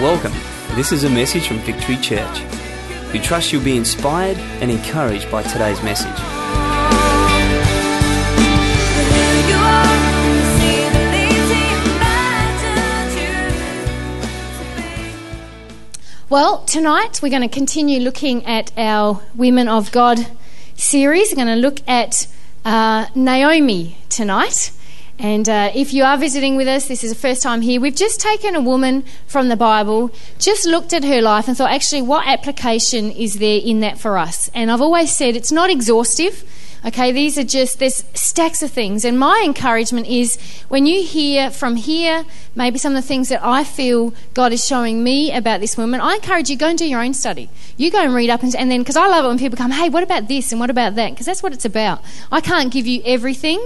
Welcome. This is a message from Victory Church. We trust you'll be inspired and encouraged by today's message. Well, tonight we're going to continue looking at our Women of God series. We're going to look at uh, Naomi tonight. And uh, if you are visiting with us, this is the first time here, we've just taken a woman from the Bible, just looked at her life and thought, actually, what application is there in that for us? And I've always said it's not exhaustive. Okay, these are just, there's stacks of things. And my encouragement is when you hear from here, maybe some of the things that I feel God is showing me about this woman, I encourage you, go and do your own study. You go and read up, and, and then, because I love it when people come, hey, what about this and what about that? Because that's what it's about. I can't give you everything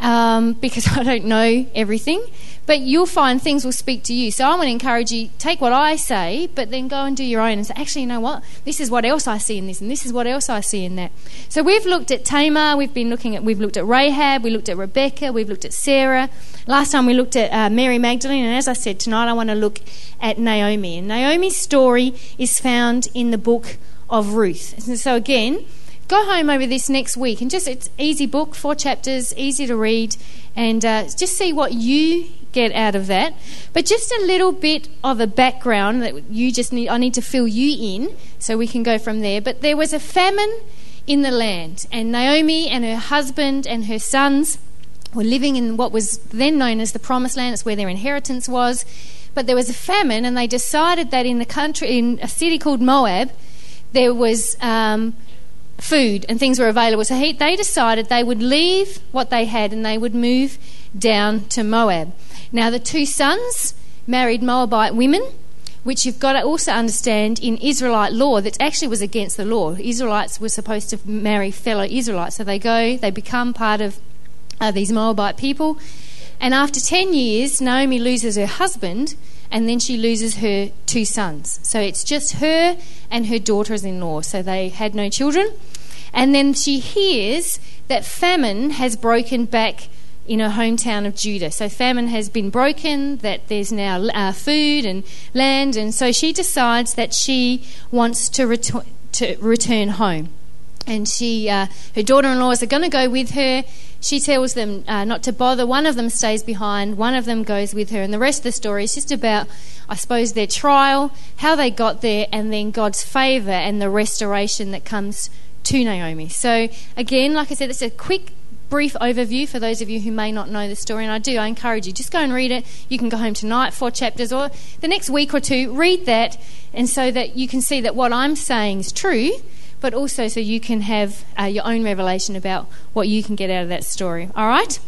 um, because I don't know everything. But you'll find things will speak to you. So I want to encourage you take what I say, but then go and do your own and say, actually, you know what? This is what else I see in this, and this is what else I see in that. So we've looked at Tamar. We've been looking at. We've looked at Rahab. We looked at Rebecca. We've looked at Sarah. Last time we looked at uh, Mary Magdalene, and as I said tonight, I want to look at Naomi. And Naomi's story is found in the book of Ruth. And so again go home over this next week and just it's easy book four chapters easy to read and uh, just see what you get out of that. But just a little bit of a background that you just need i need to fill you in so we can go from there. But there was a famine in the land and naomi and her husband and her sons were living in what was then known as the promised land. It's where their inheritance was. But there was a famine and they decided that in the country in a city called moab there was um, food and things were available. So he, they decided they would leave what they had and they would move down to Moab. Now, the two sons married Moabite women, which you've got to also understand in Israelite law that actually was against the law. Israelites were supposed to marry fellow Israelites. So they go, they become part of uh, these Moabite people. And after 10 years, Naomi loses her husband and then she loses her two sons. So it's just her and her daughters in law. So they had no children. And then she hears that famine has broken back in her hometown of Judah. So famine has been broken, that there's now uh, food and land, and so she decides that she wants to, retu- to return home. And she, uh, her daughter-in-laws are going to go with her she tells them uh, not to bother. One of them stays behind, one of them goes with her, and the rest of the story is just about, I suppose, their trial, how they got there, and then God's favour and the restoration that comes to Naomi. So, again, like I said, it's a quick brief overview for those of you who may not know the story, and I do, I encourage you, just go and read it. You can go home tonight, four chapters, or the next week or two, read that, and so that you can see that what I'm saying is true, but also so you can have uh, your own revelation about what you can get out of that story. All right?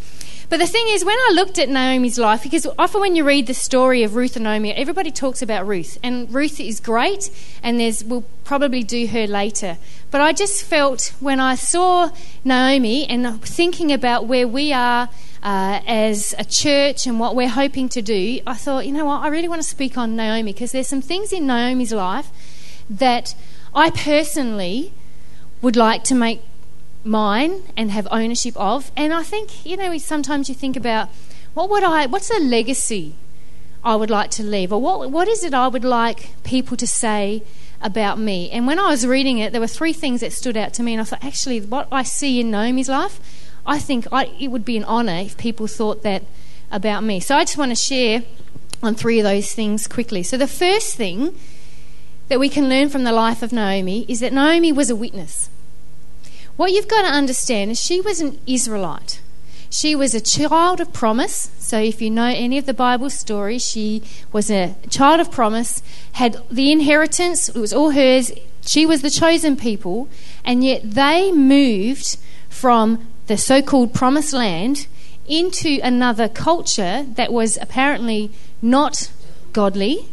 But the thing is, when I looked at Naomi's life, because often when you read the story of Ruth and Naomi, everybody talks about Ruth, and Ruth is great, and there's we'll probably do her later. But I just felt when I saw Naomi and thinking about where we are uh, as a church and what we're hoping to do, I thought, you know what, I really want to speak on Naomi because there's some things in Naomi's life that I personally would like to make mine and have ownership of. And I think, you know, sometimes you think about what would I, what's a legacy I would like to leave? Or what, what is it I would like people to say about me? And when I was reading it, there were three things that stood out to me. And I thought, actually, what I see in Naomi's life, I think I, it would be an honour if people thought that about me. So I just want to share on three of those things quickly. So the first thing that we can learn from the life of Naomi is that Naomi was a witness. What you've got to understand is she was an Israelite. She was a child of promise. So, if you know any of the Bible stories, she was a child of promise, had the inheritance, it was all hers. She was the chosen people, and yet they moved from the so called promised land into another culture that was apparently not godly,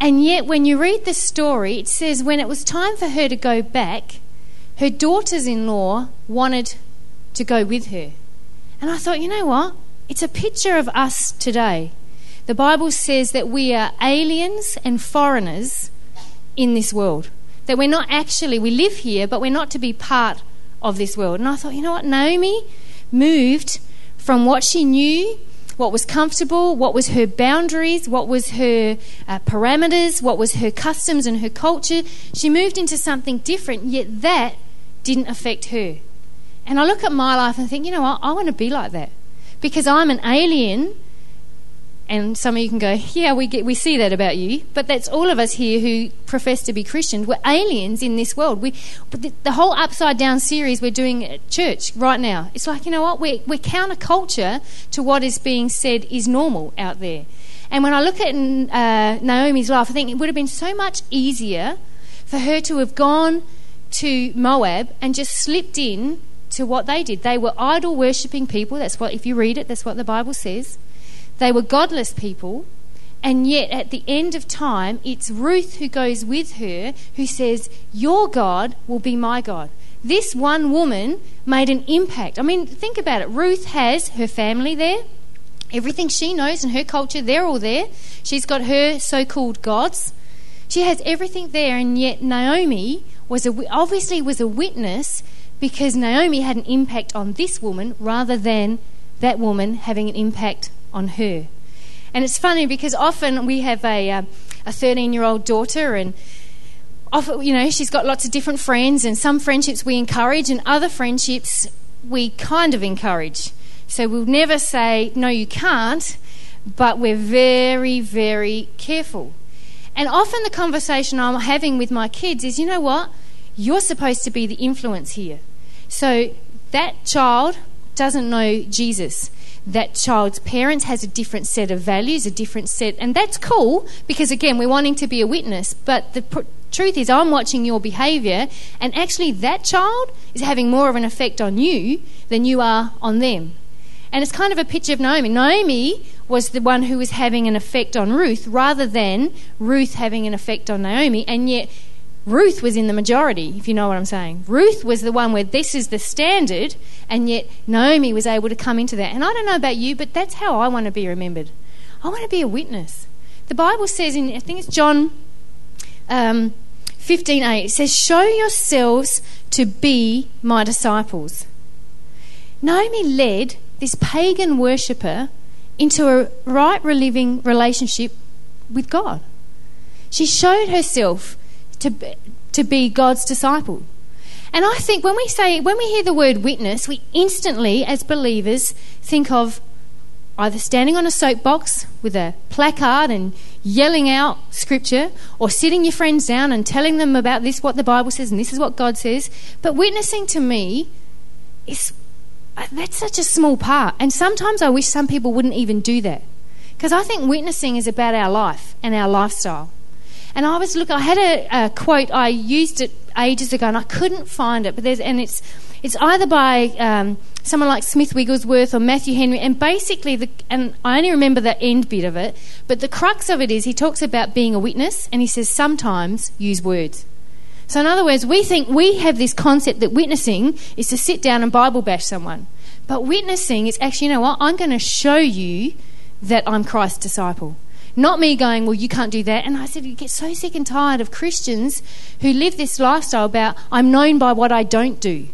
and yet, when you read the story, it says when it was time for her to go back, her daughters in law wanted to go with her. And I thought, you know what? It's a picture of us today. The Bible says that we are aliens and foreigners in this world. That we're not actually, we live here, but we're not to be part of this world. And I thought, you know what? Naomi moved from what she knew what was comfortable, what was her boundaries, what was her uh, parameters, what was her customs and her culture. She moved into something different, yet that didn't affect her. And I look at my life and think, you know what, I want to be like that. Because I'm an alien and some of you can go, yeah, we get, we see that about you, but that's all of us here who profess to be Christians. We're aliens in this world. We, the, the, whole upside down series we're doing at church right now, it's like you know what? We're, we're counterculture to what is being said is normal out there. And when I look at uh, Naomi's life, I think it would have been so much easier for her to have gone to Moab and just slipped in to what they did. They were idol worshipping people. That's what, if you read it, that's what the Bible says. They were godless people, and yet at the end of time, it's Ruth who goes with her who says, Your God will be my God. This one woman made an impact. I mean, think about it. Ruth has her family there. Everything she knows and her culture, they're all there. She's got her so called gods. She has everything there, and yet Naomi was a, obviously was a witness because Naomi had an impact on this woman rather than that woman having an impact on her. And it's funny because often we have a uh, a 13 year old daughter and often, you know, she's got lots of different friends, and some friendships we encourage, and other friendships we kind of encourage. So we'll never say, no, you can't, but we're very, very careful. And often the conversation I'm having with my kids is, you know what? You're supposed to be the influence here. So that child doesn't know Jesus that child's parents has a different set of values, a different set, and that's cool because again, we're wanting to be a witness. But the pr- truth is, I'm watching your behaviour, and actually, that child is having more of an effect on you than you are on them. And it's kind of a picture of Naomi. Naomi was the one who was having an effect on Ruth rather than Ruth having an effect on Naomi, and yet Ruth was in the majority, if you know what I'm saying. Ruth was the one where this is the standard, and yet Naomi was able to come into that. And I don't know about you, but that's how I want to be remembered. I want to be a witness. The Bible says in, I think it's John um, 15.8, it says, Show yourselves to be my disciples. Naomi led this pagan worshipper into a right reliving relationship with God. She showed herself to, to be God's disciple. And I think when we say, when we hear the word witness, we instantly, as believers, think of either standing on a soapbox with a placard and yelling out scripture, or sitting your friends down and telling them about this, what the Bible says, and this is what God says. But witnessing to me is uh, that's such a small part. And sometimes I wish some people wouldn't even do that. Because I think witnessing is about our life and our lifestyle. And I was look. I had a, a, quote. I used it ages ago, and I couldn't find it. But there's and it's it's either by um, someone like Smith Wigglesworth or Matthew Henry. And basically, the and I only remember the end bit of it. But the crux of it is he talks about being a witness, and he says sometimes use words. So in other words, we think we have this concept that witnessing is to sit down and Bible bash someone. But witnessing is actually, you know what? I'm going to show you that I'm Christ's disciple. Not me going, well, you can't do that. And I said, you get so sick and tired of Christians who live this lifestyle about, I'm known by what I don't do.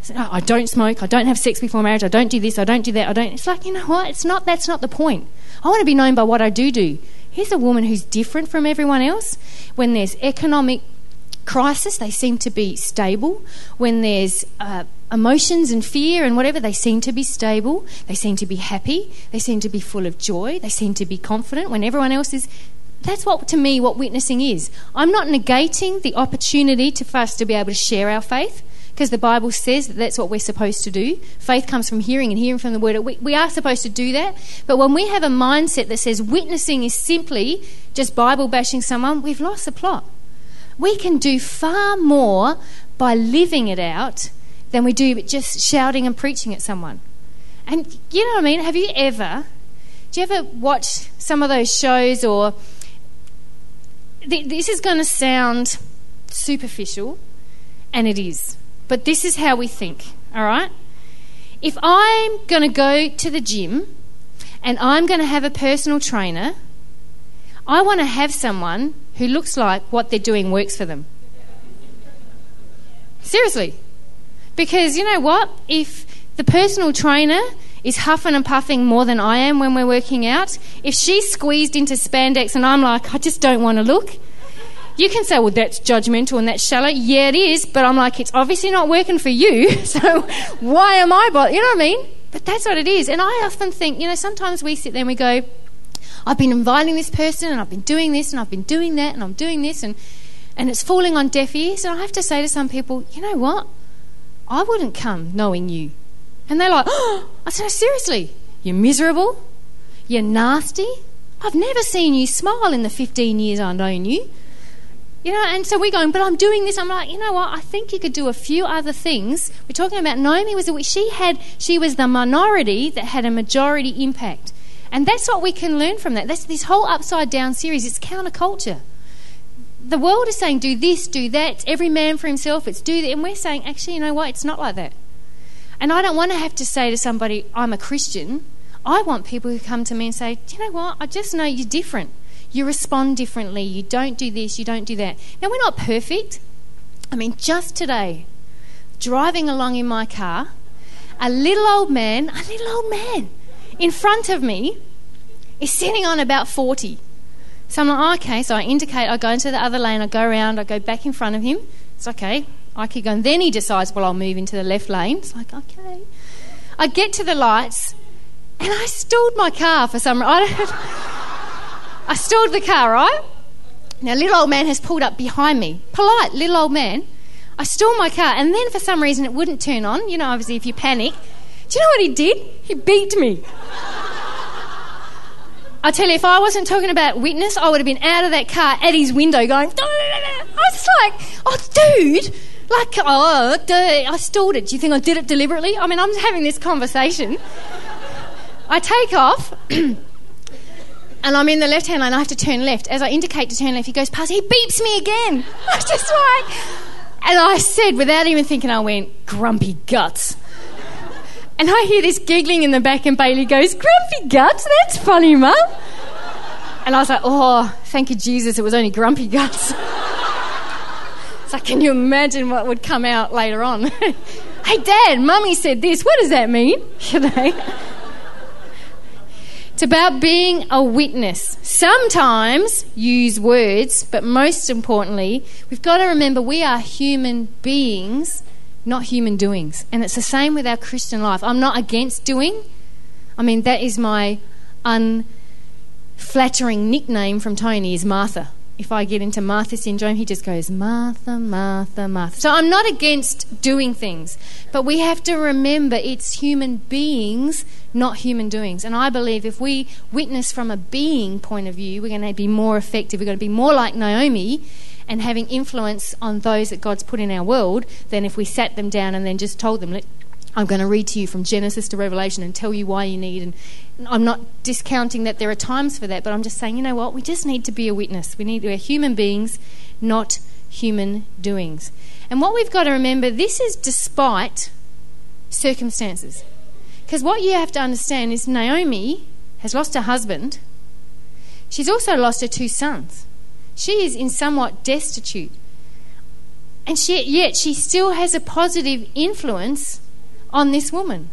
I, said, oh, I don't smoke, I don't have sex before marriage, I don't do this, I don't do that, I don't. It's like, you know what? It's not, that's not the point. I want to be known by what I do do. Here's a woman who's different from everyone else. When there's economic crisis, they seem to be stable. When there's uh, emotions and fear and whatever, they seem to be stable. They seem to be happy. They seem to be full of joy. They seem to be confident when everyone else is. That's what, to me, what witnessing is. I'm not negating the opportunity to, for us to be able to share our faith because the Bible says that that's what we're supposed to do. Faith comes from hearing and hearing from the Word. We, we are supposed to do that. But when we have a mindset that says witnessing is simply just Bible bashing someone, we've lost the plot. We can do far more by living it out than we do but just shouting and preaching at someone. And you know what I mean? Have you ever, do you ever watch some of those shows or th- this is going to sound superficial, and it is. But this is how we think, all right? If I'm going to go to the gym and I'm going to have a personal trainer, I want to have someone who looks like what they're doing works for them. Seriously. Because you know what? If the personal trainer is huffing and puffing more than I am when we're working out, if she's squeezed into spandex and I'm like, I just don't want to look, you can say, well, that's judgmental and that's shallow. Yeah, it is, but I'm like, it's obviously not working for you, so why am I bothered? You know what I mean? But that's what it is. And I often think, you know, sometimes we sit there and we go, I've been inviting this person and I've been doing this and I've been doing that and I'm doing this and, and it's falling on deaf ears. And I have to say to some people, you know what? I wouldn't come knowing you. And they're like, oh, I said, seriously, you're miserable? You're nasty? I've never seen you smile in the 15 years I've known you. You know, and so we're going, but I'm doing this. I'm like, you know what? I think you could do a few other things. We're talking about Naomi was she had she was the minority that had a majority impact, and that's what we can learn from that. That's this whole upside down series. It's counterculture. The world is saying do this, do that. every man for himself. It's do that, and we're saying actually, you know what? It's not like that. And I don't want to have to say to somebody, I'm a Christian. I want people who come to me and say, do you know what? I just know you're different. You respond differently. You don't do this, you don't do that. Now, we're not perfect. I mean, just today, driving along in my car, a little old man, a little old man, in front of me is sitting on about 40. So I'm like, oh, okay. So I indicate, I go into the other lane, I go around, I go back in front of him. It's okay. I keep going. Then he decides, well, I'll move into the left lane. It's like, okay. I get to the lights and I stalled my car for some reason. I stalled the car, right? Now, little old man has pulled up behind me. Polite, little old man. I stalled my car, and then for some reason it wouldn't turn on. You know, obviously, if you panic. Do you know what he did? He beat me. I tell you, if I wasn't talking about witness, I would have been out of that car at his window going, I was like, oh, dude, like, oh, I stalled it. Do you think I did it deliberately? I mean, I'm having this conversation. I take off. and I'm in the left hand lane, I have to turn left. As I indicate to turn left, he goes past, he beeps me again. I was just like, and I said, without even thinking, I went, grumpy guts. And I hear this giggling in the back, and Bailey goes, grumpy guts? That's funny, Mum. And I was like, oh, thank you, Jesus, it was only grumpy guts. it's like, can you imagine what would come out later on? hey, Dad, Mummy said this. What does that mean? You know? It's about being a witness. Sometimes use words, but most importantly, we've got to remember we are human beings, not human doings. And it's the same with our Christian life. I'm not against doing. I mean, that is my unflattering nickname from Tony is Martha if I get into Martha syndrome, he just goes, Martha, Martha, Martha. So I'm not against doing things, but we have to remember it's human beings, not human doings. And I believe if we witness from a being point of view, we're going to be more effective. We're going to be more like Naomi and having influence on those that God's put in our world than if we sat them down and then just told them, I'm going to read to you from Genesis to Revelation and tell you why you need. And I'm not discounting that there are times for that, but I'm just saying, you know what? We just need to be a witness. We need be human beings, not human doings. And what we've got to remember, this is despite circumstances. Because what you have to understand is Naomi has lost her husband. She's also lost her two sons. She is in somewhat destitute. And she, yet she still has a positive influence on this woman.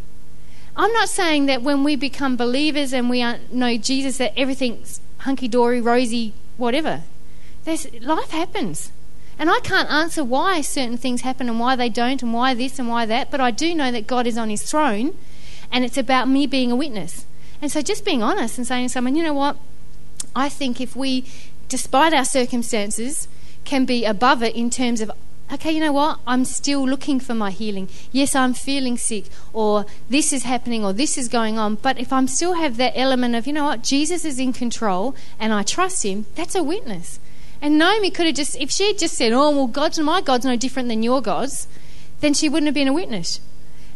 I'm not saying that when we become believers and we know Jesus that everything's hunky dory, rosy, whatever. There's, life happens. And I can't answer why certain things happen and why they don't and why this and why that, but I do know that God is on his throne and it's about me being a witness. And so just being honest and saying to someone, you know what? I think if we, despite our circumstances, can be above it in terms of okay, you know what? I'm still looking for my healing. Yes, I'm feeling sick, or this is happening, or this is going on. But if I'm still have that element of, you know what, Jesus is in control and I trust him, that's a witness. And Naomi could have just, if she had just said, oh, well, God's, my God's no different than your God's, then she wouldn't have been a witness.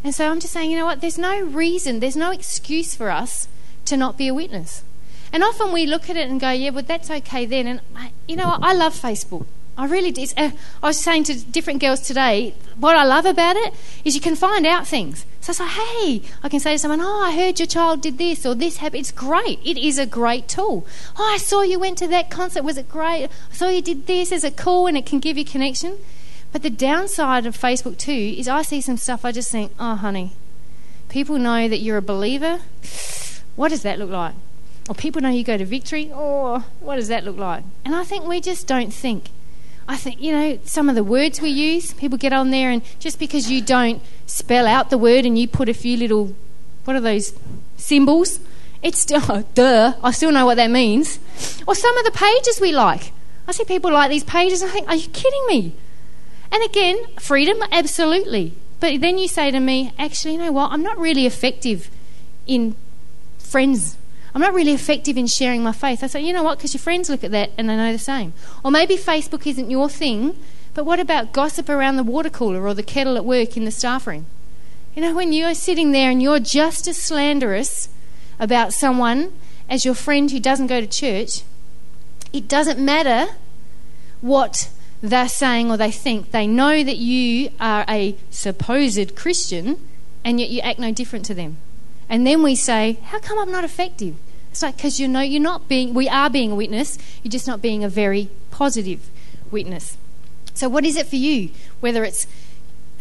And so I'm just saying, you know what? There's no reason, there's no excuse for us to not be a witness. And often we look at it and go, yeah, but that's okay then. And, you know? I love Facebook. I really did. Uh, I was saying to different girls today, what I love about it is you can find out things. So it's like, hey, I can say to someone, oh, I heard your child did this or this happened. It's great. It is a great tool. Oh, I saw you went to that concert. Was it great? I saw you did this. Is it cool? And it can give you connection. But the downside of Facebook too is I see some stuff I just think, oh, honey, People know that you're a believer. What does that look like? Or people know you go to victory. Or what does that look like? And I think we just don't think. I think, you know, some of the words we use, people get on there and just because you don't spell out the word and you put a few little, what are those symbols? It's still, oh, duh, I still know what that means. Or some of the pages we like. I see people like these pages and I think, are you kidding me? And again, freedom, absolutely. But then you say to me, actually, you know what? I'm not really effective in friends. I'm not really effective in sharing my faith. I say, you know what? Because your friends look at that and they know the same. Or maybe Facebook isn't your thing, but what about gossip around the water cooler or the kettle at work in the staff room? You know, when you're sitting there and you're just as slanderous about someone as your friend who doesn't go to church, it doesn't matter what they're saying or they think. They know that you are a supposed Christian and yet you act no different to them. And then we say, How come I'm not effective? It's like, because you know you're not being, we are being a witness, you're just not being a very positive witness. So, what is it for you? Whether it's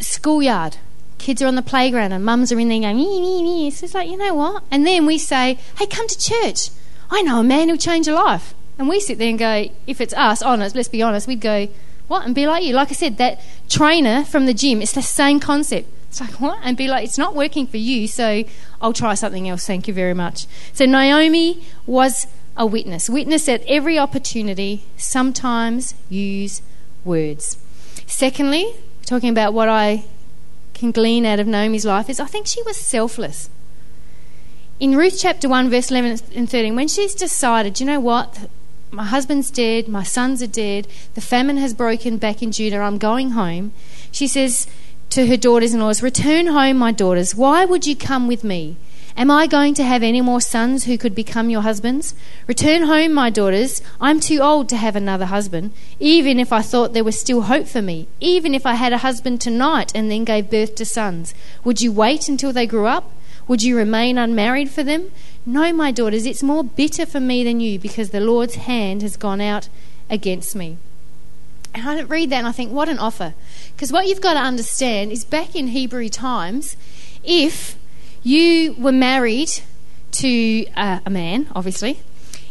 schoolyard, kids are on the playground and mums are in there going, mee, mee, mee. It's like, you know what? And then we say, Hey, come to church. I know a man who'll change your life. And we sit there and go, if it's us, honest, let's be honest, we'd go, what? And be like you. Like I said, that trainer from the gym, it's the same concept. It's like, what? And be like, it's not working for you, so I'll try something else. Thank you very much. So Naomi was a witness. Witness at every opportunity, sometimes use words. Secondly, talking about what I can glean out of Naomi's life, is I think she was selfless. In Ruth chapter 1, verse 11 and 13, when she's decided, you know what? my husband's dead, my sons are dead, the famine has broken back in Judah, I'm going home. She says to her daughters in laws, Return home, my daughters. Why would you come with me? Am I going to have any more sons who could become your husbands? Return home, my daughters. I'm too old to have another husband, even if I thought there was still hope for me, even if I had a husband tonight and then gave birth to sons. Would you wait until they grew up? Would you remain unmarried for them? No, my daughters, it's more bitter for me than you because the Lord's hand has gone out against me. And I read that and I think, what an offer. Because what you've got to understand is back in Hebrew times, if you were married to uh, a man, obviously,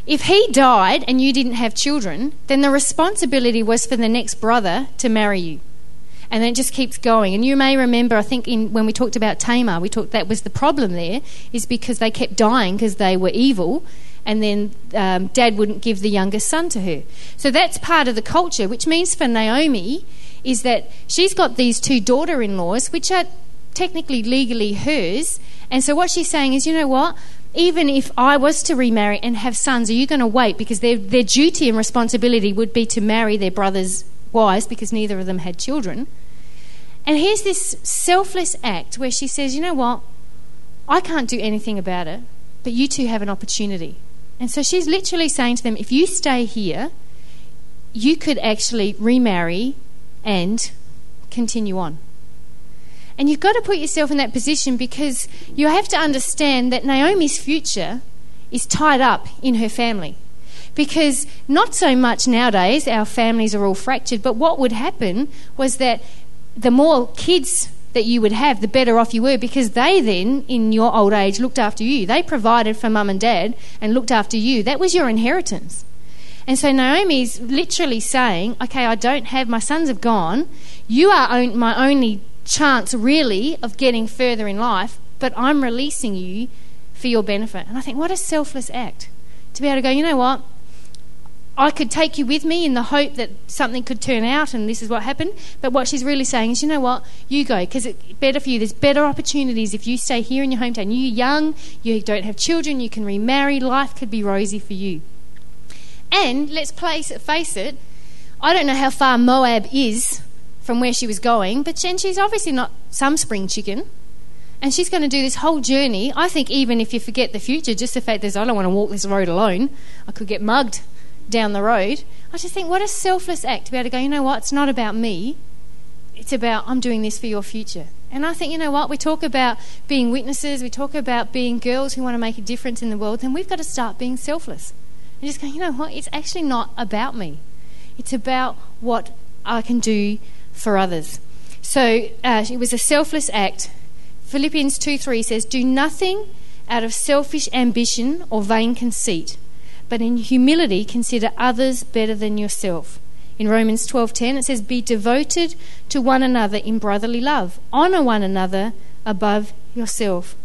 if he died and you didn't have children, then the responsibility was for the next brother to marry you and then it just keeps going. And you may remember, I think, in, when we talked about Tamar, we talked that was the problem there, is because they kept dying because they were evil, and then um, dad wouldn't give the youngest son to her. So that's part of the culture, which means for Naomi is that she's got these two daughter in laws, which are technically legally hers. And so what she's saying is, you know what? Even if I was to remarry and have sons, are you going to wait? Because their, their duty and responsibility would be to marry their brother's wives because neither of them had children. And here's this selfless act where she says, You know what? I can't do anything about it, but you two have an opportunity. And so she's literally saying to them, If you stay here, you could actually remarry and continue on. And you've got to put yourself in that position because you have to understand that Naomi's future is tied up in her family. Because not so much nowadays, our families are all fractured, but what would happen was that the more kids that you would have, the better off you were because they then, in your old age, looked after you. They provided for mum and dad and looked after you. That was your inheritance. And so Naomi's literally saying, okay, I don't have, my sons have gone. You are my only chance, really, of getting further in life, but I'm releasing you for your benefit. And I think, what a selfless act to be able to go, you know what? I could take you with me in the hope that something could turn out and this is what happened. But what she's really saying is, you know what? You go because it's better for you. There's better opportunities if you stay here in your hometown. You're young, you don't have children, you can remarry, life could be rosy for you. And let's place face it, I don't know how far Moab is from where she was going, but she's obviously not some spring chicken. And she's going to do this whole journey. I think even if you forget the future, just the fact that I don't want to walk this road alone, I could get mugged down the road. I just think, what a selfless act to be able to go, you know what, it's not about me, it's about I'm doing this for your future. And I think, you know what, we talk about being witnesses, we talk about being girls who want to make a difference in the world, then we've got to start being selfless. And just go, you know what, it's actually not about me, it's about what I can do for others. So uh, it was a selfless act Philippians 2 3 says, Do nothing out of selfish ambition or vain conceit, but in humility consider others better than yourself. In Romans 12:10 it says be devoted to one another in brotherly love. Honor one another above yourself.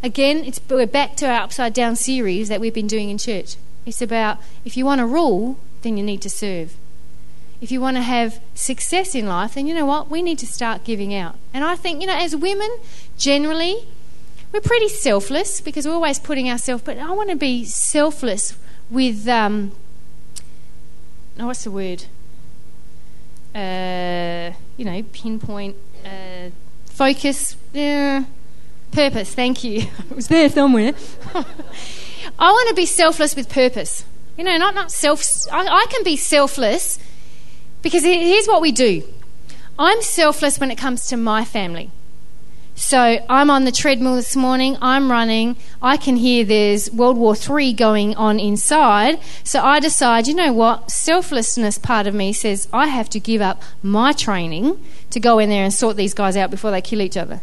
Again, it's, we're back to our upside down series that we've been doing in church. It's about if you want to rule, then you need to serve. If you want to have success in life, then you know what? We need to start giving out. And I think, you know, as women, generally, we're pretty selfless because we're always putting ourselves, but I want to be selfless with, um, oh, what's the word? Uh, you know, pinpoint, uh, focus, uh, purpose. Thank you. it was there somewhere. I want to be selfless with purpose. You know, not, not self. I, I can be selfless because here's what we do I'm selfless when it comes to my family. So I'm on the treadmill this morning, I'm running, I can hear there's World War III going on inside. So I decide, you know what, selflessness part of me says I have to give up my training to go in there and sort these guys out before they kill each other.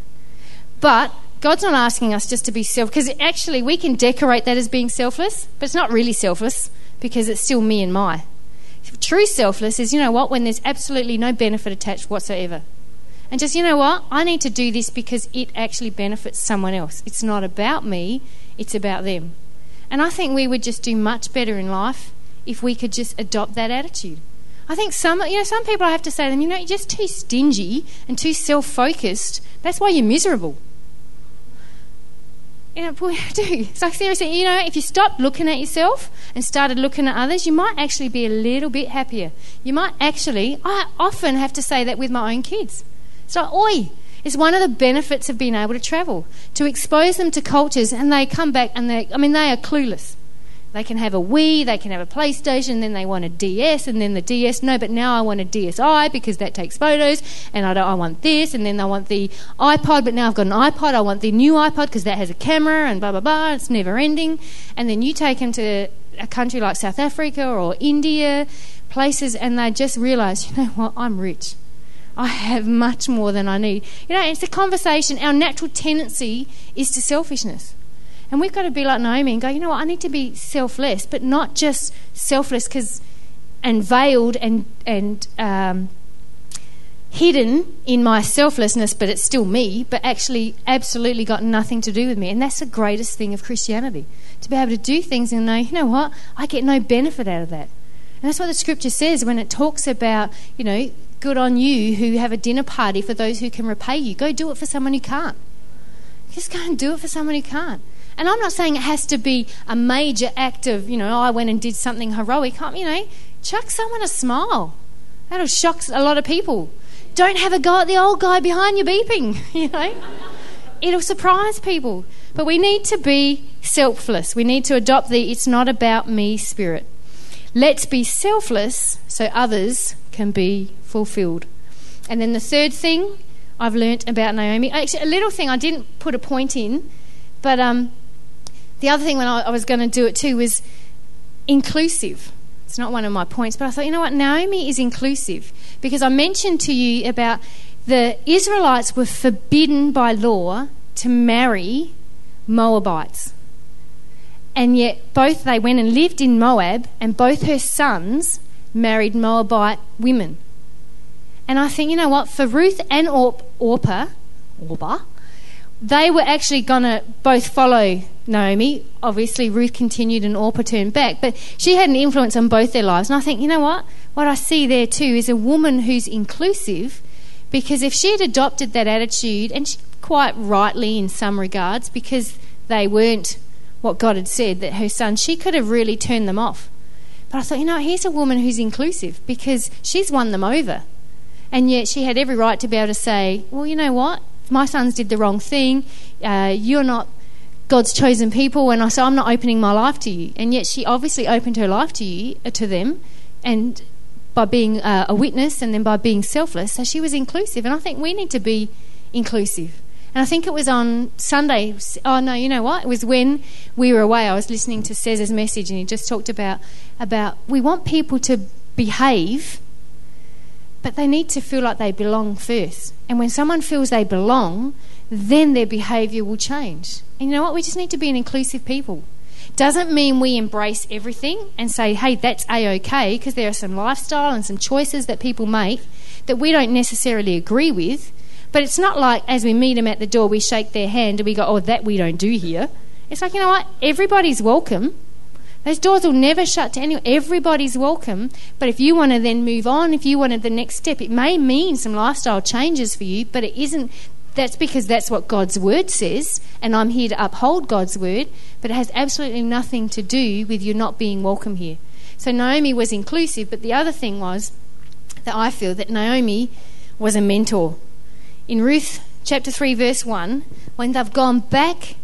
But God's not asking us just to be self, because actually we can decorate that as being selfless, but it's not really selfless because it's still me and my. True selfless is, you know what, when there's absolutely no benefit attached whatsoever. And just, you know what, I need to do this because it actually benefits someone else. It's not about me, it's about them. And I think we would just do much better in life if we could just adopt that attitude. I think some, you know, some people I have to say to them, you know, you're just too stingy and too self focused. That's why you're miserable. You know, we do. Like seriously, you know, if you stopped looking at yourself and started looking at others, you might actually be a little bit happier. You might actually, I often have to say that with my own kids. Like, oi, it's one of the benefits of being able to travel, to expose them to cultures and they come back and they, I mean, they are clueless. They can have a Wii, they can have a PlayStation, then they want a DS, and then the DS. No, but now I want a DSi because that takes photos, and I don't. I want this, and then I want the iPod, but now I've got an iPod. I want the new iPod because that has a camera, and blah blah blah. It's never ending. And then you take them to a country like South Africa or India, places, and they just realise, you know what? I'm rich. I have much more than I need. You know, it's a conversation. Our natural tendency is to selfishness. And we've got to be like Naomi and go, you know what, I need to be selfless, but not just selfless because and veiled and and um, hidden in my selflessness, but it's still me, but actually absolutely got nothing to do with me. And that's the greatest thing of Christianity. To be able to do things and know, you know what, I get no benefit out of that. And that's what the scripture says when it talks about, you know, good on you who have a dinner party for those who can repay you. Go do it for someone who can't. Just go and do it for someone who can't. And I'm not saying it has to be a major act of, you know, oh, I went and did something heroic. You know, chuck someone a smile. That'll shock a lot of people. Don't have a go at the old guy behind you beeping, you know. It'll surprise people. But we need to be selfless. We need to adopt the it's not about me spirit. Let's be selfless so others can be fulfilled. And then the third thing I've learnt about Naomi, actually, a little thing I didn't put a point in, but um, the other thing when I, I was going to do it too was inclusive. It's not one of my points, but I thought, you know what, Naomi is inclusive because I mentioned to you about the Israelites were forbidden by law to marry Moabites. And yet, both they went and lived in Moab, and both her sons married Moabite women. And I think, you know what, for Ruth and Orp, Orpah, Orpah, they were actually going to both follow Naomi. Obviously, Ruth continued and Orpah turned back, but she had an influence on both their lives. And I think, you know what? What I see there too is a woman who's inclusive because if she had adopted that attitude, and she, quite rightly in some regards, because they weren't what God had said, that her son, she could have really turned them off. But I thought, you know, here's a woman who's inclusive because she's won them over. And yet she had every right to be able to say, well, you know what? my sons did the wrong thing. Uh, you're not God's chosen people. And I said, I'm not opening my life to you. And yet she obviously opened her life to you, uh, to them, and by being uh, a witness and then by being selfless. So she was inclusive. And I think we need to be inclusive. And I think it was on Sunday. Oh no, you know what? It was when we were away. I was listening to Cesar's message, and he just talked about about we want people to behave but they need to feel like they belong first. And when someone feels they belong, then their behaviour will change. And you know what? We just need to be an inclusive people. Doesn't mean we embrace everything and say, hey, that's a okay, because there are some lifestyle and some choices that people make that we don't necessarily agree with. But it's not like as we meet them at the door, we shake their hand and we go, oh, that we don't do here. It's like, you know what? Everybody's welcome. Those doors will never shut to anyone. Everybody's welcome. But if you want to then move on, if you wanted the next step, it may mean some lifestyle changes for you, but it isn't. That's because that's what God's word says, and I'm here to uphold God's word, but it has absolutely nothing to do with you not being welcome here. So Naomi was inclusive, but the other thing was that I feel that Naomi was a mentor. In Ruth chapter 3, verse 1, when they've gone back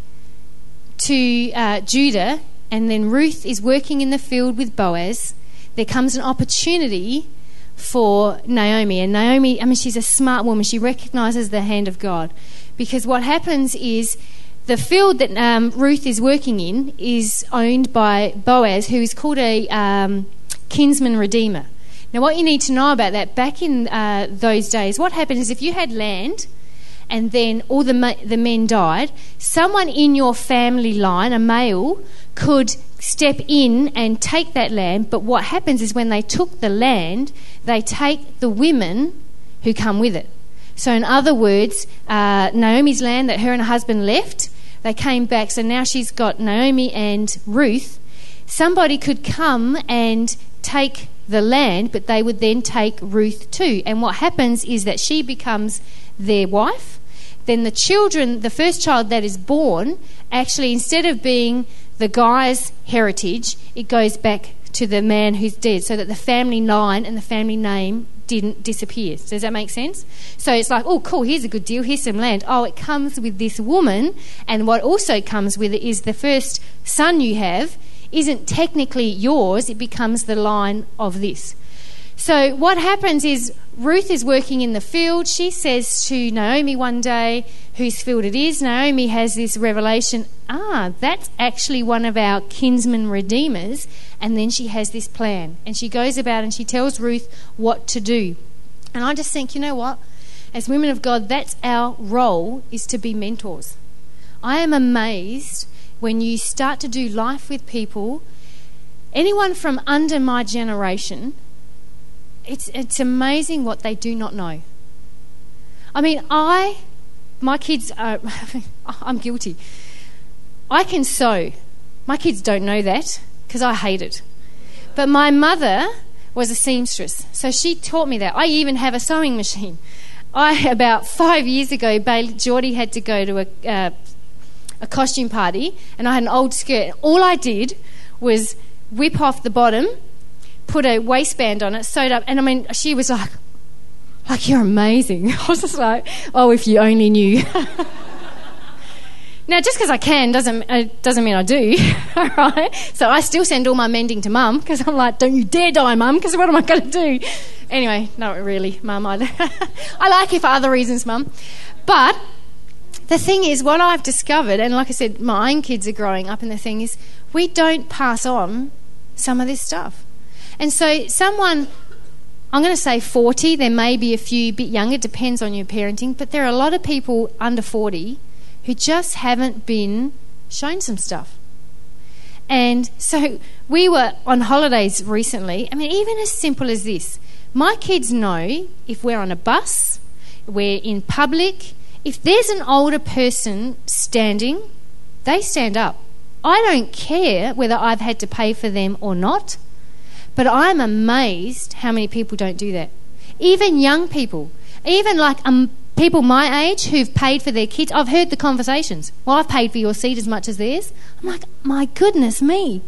to uh, Judah, and then Ruth is working in the field with Boaz, there comes an opportunity for Naomi. And Naomi, I mean, she's a smart woman. She recognizes the hand of God. Because what happens is the field that um, Ruth is working in is owned by Boaz, who is called a um, kinsman redeemer. Now, what you need to know about that, back in uh, those days, what happened is if you had land and then all the, ma- the men died, someone in your family line, a male, could step in and take that land. But what happens is when they took the land, they take the women who come with it. So, in other words, uh, Naomi's land that her and her husband left, they came back. So now she's got Naomi and Ruth. Somebody could come and take the land, but they would then take Ruth too. And what happens is that she becomes their wife then the children, the first child that is born, actually, instead of being the guy's heritage, it goes back to the man who's dead, so that the family line and the family name didn't disappear. Does that make sense? So it's like, oh, cool, here's a good deal, here's some land. Oh, it comes with this woman, and what also comes with it is the first son you have isn't technically yours, it becomes the line of this. So what happens is Ruth is working in the field. She says to Naomi one day, whose field it is, Naomi has this revelation ah, that's actually one of our kinsman redeemers. And then she has this plan. And she goes about and she tells Ruth what to do. And I just think, you know what? As women of God, that's our role, is to be mentors. I am amazed when you start to do life with people, anyone from under my generation it's, it's amazing what they do not know. I mean, I, my kids are, I'm guilty. I can sew. My kids don't know that because I hate it. But my mother was a seamstress, so she taught me that. I even have a sewing machine. I, about five years ago, Bailey, Geordie had to go to a, uh, a costume party, and I had an old skirt. All I did was whip off the bottom put a waistband on it, sewed up, and I mean, she was like, like you're amazing. I was just like, oh, if you only knew. now, just because I can doesn't uh, doesn't mean I do, all right? So I still send all my mending to mum because I'm like, don't you dare die, mum, because what am I going to do? Anyway, not really, mum. I, I like you for other reasons, mum. But the thing is, what I've discovered, and like I said, my own kids are growing up, and the thing is, we don't pass on some of this stuff. And so, someone, I'm going to say 40, there may be a few bit younger, depends on your parenting, but there are a lot of people under 40 who just haven't been shown some stuff. And so we were on holidays recently. I mean, even as simple as this my kids know if we're on a bus, we're in public, if there's an older person standing, they stand up. I don't care whether I've had to pay for them or not. But I'm amazed how many people don't do that. Even young people, even like um, people my age who've paid for their kids. I've heard the conversations. Well, I've paid for your seat as much as theirs. I'm like, my goodness me.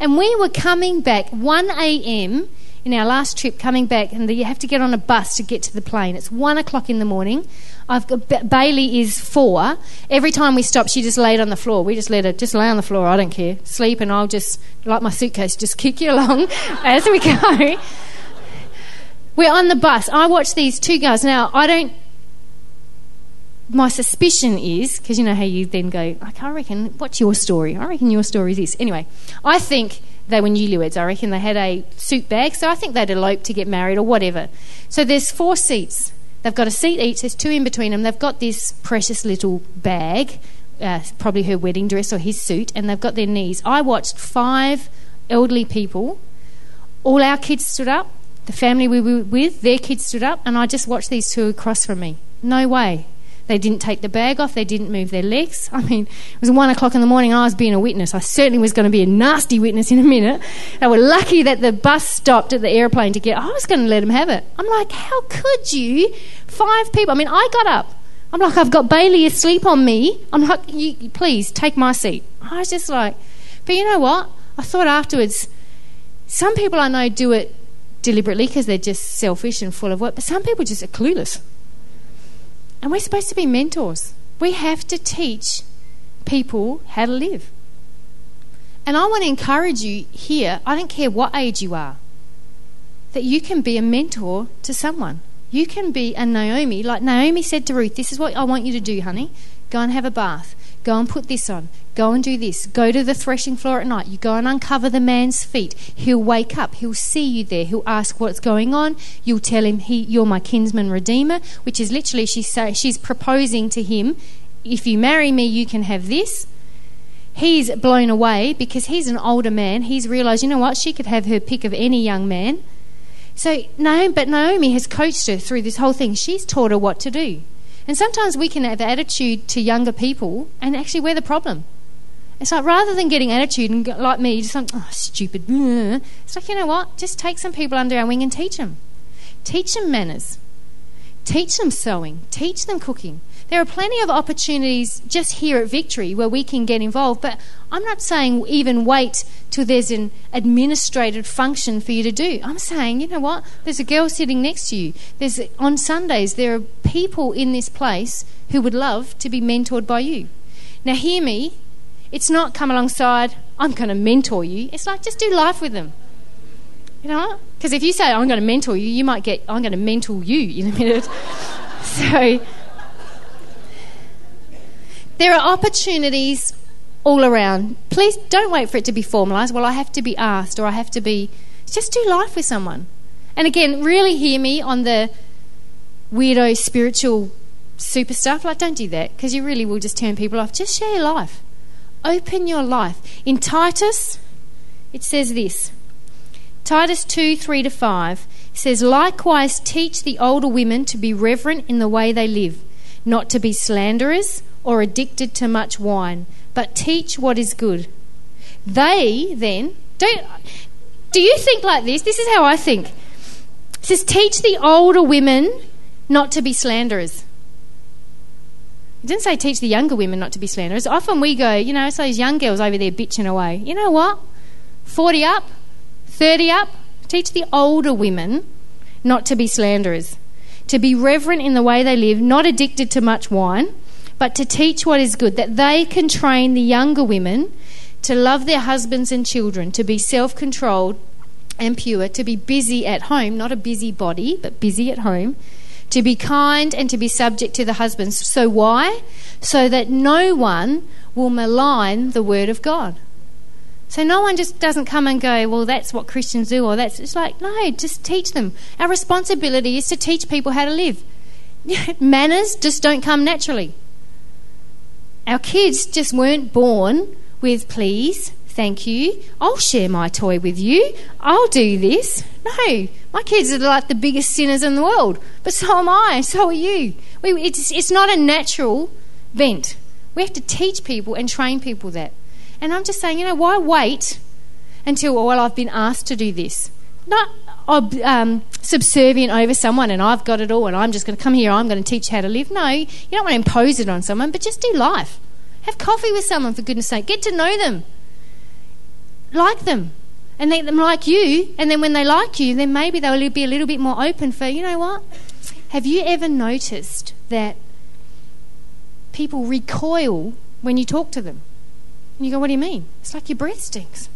And we were coming back 1 a.m. in our last trip, coming back, and you have to get on a bus to get to the plane. It's 1 o'clock in the morning. I've got, Bailey is four. Every time we stop, she just laid on the floor. We just let her just lay on the floor. I don't care. Sleep, and I'll just, like my suitcase, just kick you along as we go. We're on the bus. I watch these two guys. Now, I don't. My suspicion is, because you know how you then go, I reckon, what's your story? I reckon your story is this. Anyway, I think they were newlyweds. I reckon they had a suit bag, so I think they'd eloped to get married or whatever. So there's four seats They've got a seat each, there's two in between them. They've got this precious little bag, uh, probably her wedding dress or his suit, and they've got their knees. I watched five elderly people. All our kids stood up. The family we were with, their kids stood up, and I just watched these two across from me. No way. They didn't take the bag off. They didn't move their legs. I mean, it was one o'clock in the morning I was being a witness. I certainly was going to be a nasty witness in a minute. They were lucky that the bus stopped at the airplane to get. I was going to let them have it. I'm like, how could you? Five people. I mean, I got up. I'm like, I've got Bailey asleep on me. I'm like, you, please take my seat. I was just like, but you know what? I thought afterwards, some people I know do it deliberately because they're just selfish and full of work, but some people just are clueless. And we're supposed to be mentors. We have to teach people how to live. And I want to encourage you here, I don't care what age you are, that you can be a mentor to someone. You can be a Naomi. Like Naomi said to Ruth, This is what I want you to do, honey. Go and have a bath. Go and put this on. Go and do this. Go to the threshing floor at night. You go and uncover the man's feet. He'll wake up. He'll see you there. He'll ask what's going on. You'll tell him, he, You're my kinsman redeemer, which is literally she's, say, she's proposing to him, If you marry me, you can have this. He's blown away because he's an older man. He's realised, you know what, she could have her pick of any young man. So, Naomi, but Naomi has coached her through this whole thing. She's taught her what to do. And sometimes we can have attitude to younger people, and actually we're the problem. It's like rather than getting attitude and like me, just like, oh, stupid. It's like, you know what? Just take some people under our wing and teach them. Teach them manners. Teach them sewing. Teach them cooking. There are plenty of opportunities just here at Victory where we can get involved, but I'm not saying even wait till there's an administrative function for you to do. I'm saying, you know what? There's a girl sitting next to you. There's on Sundays there are people in this place who would love to be mentored by you. Now hear me. It's not come alongside, I'm going to mentor you. It's like just do life with them. You know Because if you say, I'm going to mentor you, you might get, I'm going to mentor you in a minute. so there are opportunities all around. Please don't wait for it to be formalised. Well, I have to be asked or I have to be. Just do life with someone. And again, really hear me on the weirdo spiritual super stuff. Like, don't do that because you really will just turn people off. Just share your life. Open your life. In Titus, it says this Titus 2 3 to 5 says, Likewise, teach the older women to be reverent in the way they live, not to be slanderers or addicted to much wine, but teach what is good. They then don't. Do you think like this? This is how I think. It says, teach the older women not to be slanderers. It didn't say teach the younger women not to be slanderers. Often we go, you know, it's those young girls over there bitching away. You know what? 40 up, 30 up, teach the older women not to be slanderers, to be reverent in the way they live, not addicted to much wine, but to teach what is good, that they can train the younger women to love their husbands and children, to be self controlled and pure, to be busy at home, not a busy body, but busy at home, to be kind and to be subject to the husbands. So, why? So that no one will malign the word of God. So no one just doesn't come and go, well, that's what Christians do, or that's. It's like, no, just teach them. Our responsibility is to teach people how to live. Manners just don't come naturally. Our kids just weren't born with, please, thank you, I'll share my toy with you, I'll do this. No, my kids are like the biggest sinners in the world, but so am I, so are you. We, it's, it's not a natural vent. We have to teach people and train people that. And I'm just saying, you know, why wait until, well, I've been asked to do this? Not um, subservient over someone and I've got it all and I'm just going to come here, I'm going to teach how to live. No, you don't want to impose it on someone, but just do life. Have coffee with someone, for goodness sake. Get to know them. Like them. And let them like you. And then when they like you, then maybe they'll be a little bit more open for, you know what? Have you ever noticed that people recoil when you talk to them? And you go, what do you mean? It's like your breath stinks.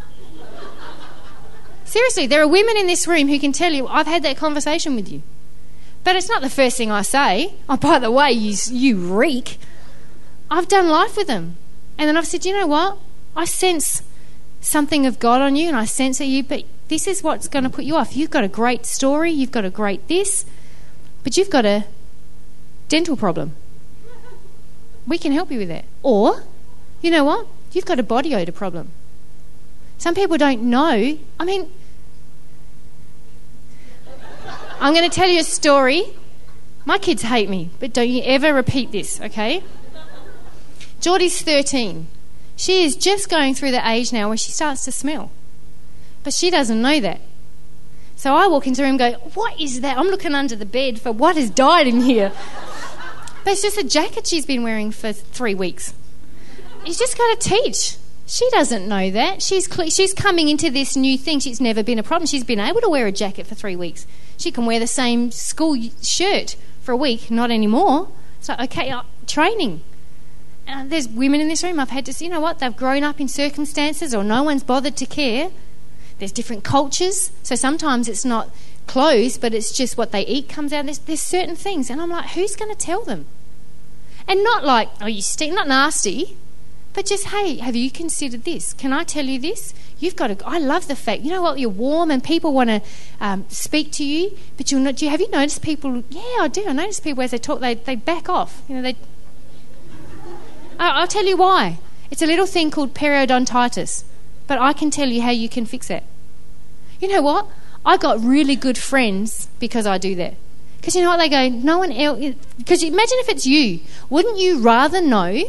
Seriously, there are women in this room who can tell you, I've had that conversation with you. But it's not the first thing I say. Oh, by the way, you, you reek. I've done life with them. And then I've said, you know what? I sense something of God on you and I sense that you, but this is what's going to put you off. You've got a great story, you've got a great this, but you've got a dental problem. We can help you with that. Or, you know what? You've got a body odor problem. Some people don't know. I mean, I'm going to tell you a story. My kids hate me, but don't you ever repeat this, okay? Geordie's 13. She is just going through the age now where she starts to smell. But she doesn't know that. So I walk into room and go, What is that? I'm looking under the bed for what has died in here. but it's just a jacket she's been wearing for three weeks. You just got to teach. She doesn't know that. She's, cl- she's coming into this new thing. She's never been a problem. She's been able to wear a jacket for three weeks. She can wear the same school shirt for a week, not anymore. So, okay, uh, training. Uh, there's women in this room I've had to see, you know what, they've grown up in circumstances or no one's bothered to care. There's different cultures, so sometimes it's not clothes, but it's just what they eat comes out. There's, there's certain things, and I'm like, who's going to tell them? And not like, oh, you stink, not nasty, but just, hey, have you considered this? Can I tell you this? You've got to. I love the fact. You know what? You're warm, and people want to um, speak to you. But you're not. Do you have you noticed people? Yeah, I do. I notice people as they talk, they they back off. You know, they I'll tell you why. It's a little thing called periodontitis, but I can tell you how you can fix it. You know what? I got really good friends because I do that. Because you know what? They go, no one else. Because imagine if it's you. Wouldn't you rather know?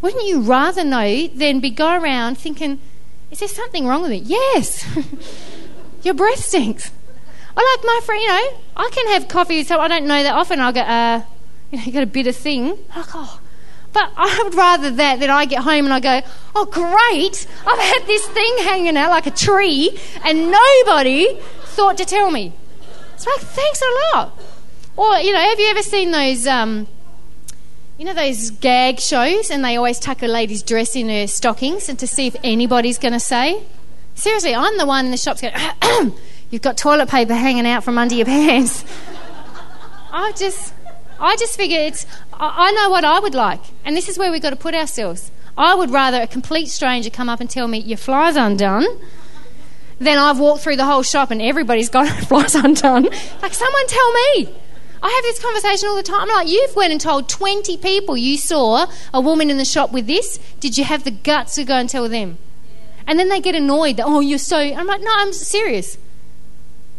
Wouldn't you rather know than be go around thinking, is there something wrong with me? Yes. Your breath stinks. I like my friend, you know, I can have coffee, so I don't know that often. I'll uh, you know, you got a bitter thing. Like, oh, but I would rather that than I get home and I go, oh, great, I've had this thing hanging out like a tree and nobody thought to tell me. It's like, thanks a lot. Or, you know, have you ever seen those, um, you know, those gag shows and they always tuck a lady's dress in her stockings and to see if anybody's going to say? Seriously, I'm the one in the shops going, you've got toilet paper hanging out from under your pants. I just, I just figure it's, I know what I would like, and this is where we've got to put ourselves. I would rather a complete stranger come up and tell me your fly's undone than I've walked through the whole shop and everybody's got flies undone. Like, someone tell me. I have this conversation all the time. I'm like, you've went and told 20 people you saw a woman in the shop with this. Did you have the guts to go and tell them? And then they get annoyed that, oh, you're so. I'm like, no, I'm serious.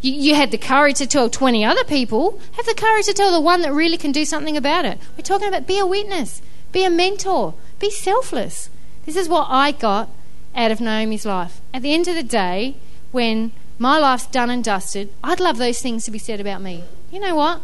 You, you had the courage to tell 20 other people. Have the courage to tell the one that really can do something about it. We're talking about be a witness, be a mentor, be selfless. This is what I got out of Naomi's life. At the end of the day, when my life's done and dusted, I'd love those things to be said about me. You know what?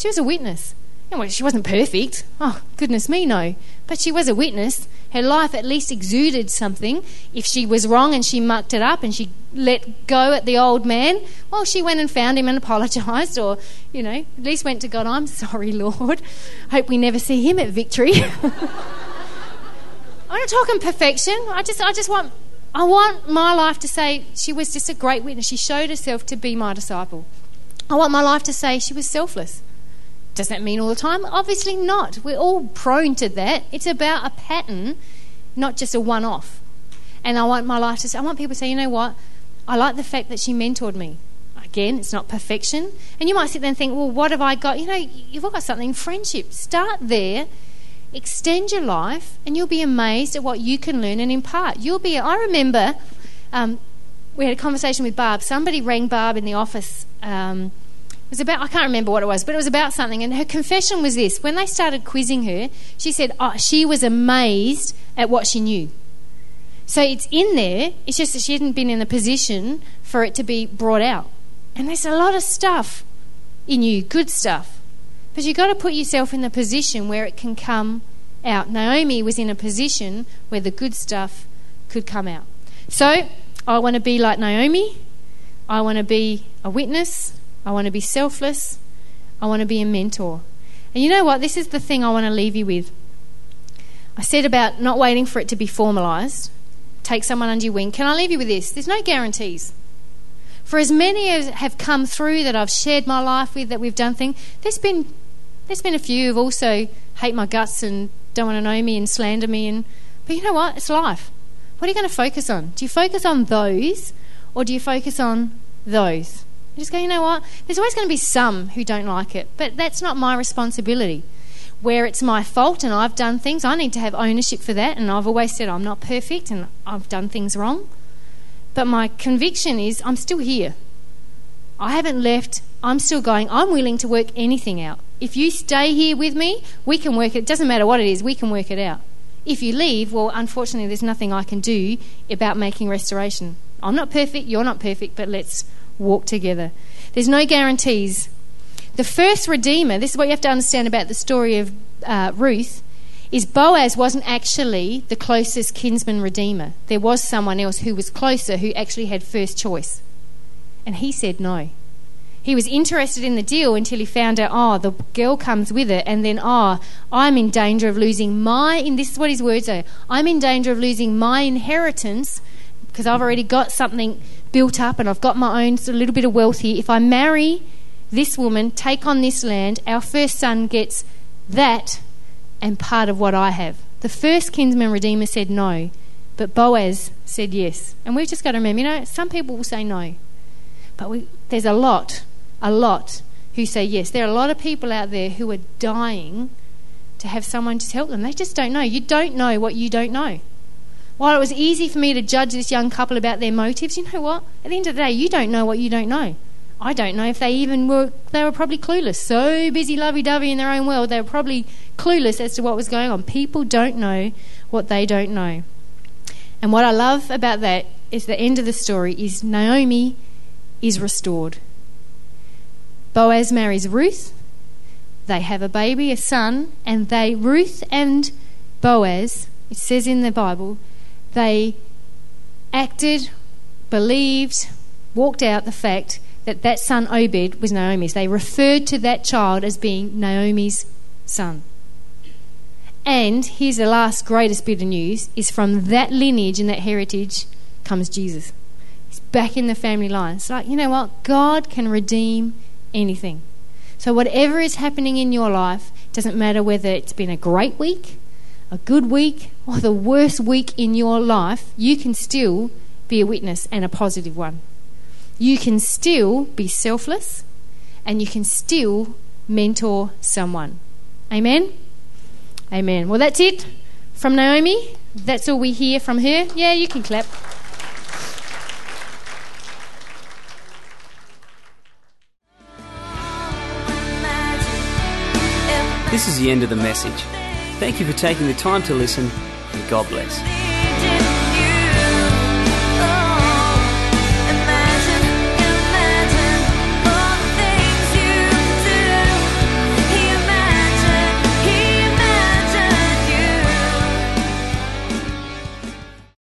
She was a witness. Well, she wasn't perfect. Oh, goodness me, no. But she was a witness. Her life at least exuded something. If she was wrong and she mucked it up and she let go at the old man, well, she went and found him and apologised, or, you know, at least went to God, I'm sorry, Lord. Hope we never see him at victory. I'm not talking perfection. I just, I just want, I want my life to say she was just a great witness. She showed herself to be my disciple. I want my life to say she was selfless. Does that mean all the time? Obviously not. We're all prone to that. It's about a pattern, not just a one off. And I want my life to say, I want people to say, you know what? I like the fact that she mentored me. Again, it's not perfection. And you might sit there and think, well, what have I got? You know, you've all got something. Friendship. Start there. Extend your life, and you'll be amazed at what you can learn and impart. You'll be. I remember um, we had a conversation with Barb. Somebody rang Barb in the office. Um, it was about, I can't remember what it was, but it was about something. And her confession was this when they started quizzing her, she said oh, she was amazed at what she knew. So it's in there, it's just that she hadn't been in a position for it to be brought out. And there's a lot of stuff in you, good stuff. But you've got to put yourself in the position where it can come out. Naomi was in a position where the good stuff could come out. So I want to be like Naomi. I want to be a witness. I want to be selfless. I want to be a mentor. And you know what? This is the thing I want to leave you with. I said about not waiting for it to be formalised. Take someone under your wing. Can I leave you with this? There's no guarantees. For as many as have come through that I've shared my life with, that we've done things, there's been there's been a few who've also hate my guts and don't want to know me and slander me and but you know what? It's life. What are you going to focus on? Do you focus on those or do you focus on those? You just go, you know what? There's always going to be some who don't like it, but that's not my responsibility. Where it's my fault and I've done things, I need to have ownership for that. And I've always said I'm not perfect and I've done things wrong. But my conviction is I'm still here. I haven't left. I'm still going. I'm willing to work anything out. If you stay here with me, we can work it. It doesn't matter what it is, we can work it out. If you leave, well, unfortunately, there's nothing I can do about making restoration. I'm not perfect, you're not perfect, but let's walk together. There's no guarantees. The first Redeemer, this is what you have to understand about the story of uh, Ruth, is Boaz wasn't actually the closest kinsman Redeemer. There was someone else who was closer who actually had first choice. And he said no. He was interested in the deal until he found out, oh, the girl comes with it, and then, oh, I'm in danger of losing my, and this is what his words are I'm in danger of losing my inheritance because I've already got something built up and I've got my own sort of little bit of wealth here. If I marry this woman, take on this land, our first son gets that and part of what I have. The first kinsman redeemer said no, but Boaz said yes. And we've just got to remember, you know, some people will say no, but we, there's a lot a lot who say yes. There are a lot of people out there who are dying to have someone just help them. They just don't know. You don't know what you don't know. While it was easy for me to judge this young couple about their motives, you know what? At the end of the day, you don't know what you don't know. I don't know if they even were, they were probably clueless. So busy lovey dovey in their own world, they were probably clueless as to what was going on. People don't know what they don't know. And what I love about that is the end of the story is Naomi is restored. Boaz marries Ruth. They have a baby, a son, and they, Ruth and Boaz, it says in the Bible, they acted, believed, walked out the fact that that son Obed was Naomi's. They referred to that child as being Naomi's son. And here's the last greatest bit of news is from that lineage and that heritage comes Jesus. He's back in the family line. It's like, you know what? God can redeem anything. So, whatever is happening in your life, doesn't matter whether it's been a great week, a good week, or the worst week in your life, you can still be a witness and a positive one. You can still be selfless and you can still mentor someone. Amen? Amen. Well, that's it from Naomi. That's all we hear from her. Yeah, you can clap. This is the end of the message. Thank you for taking the time to listen, and God bless.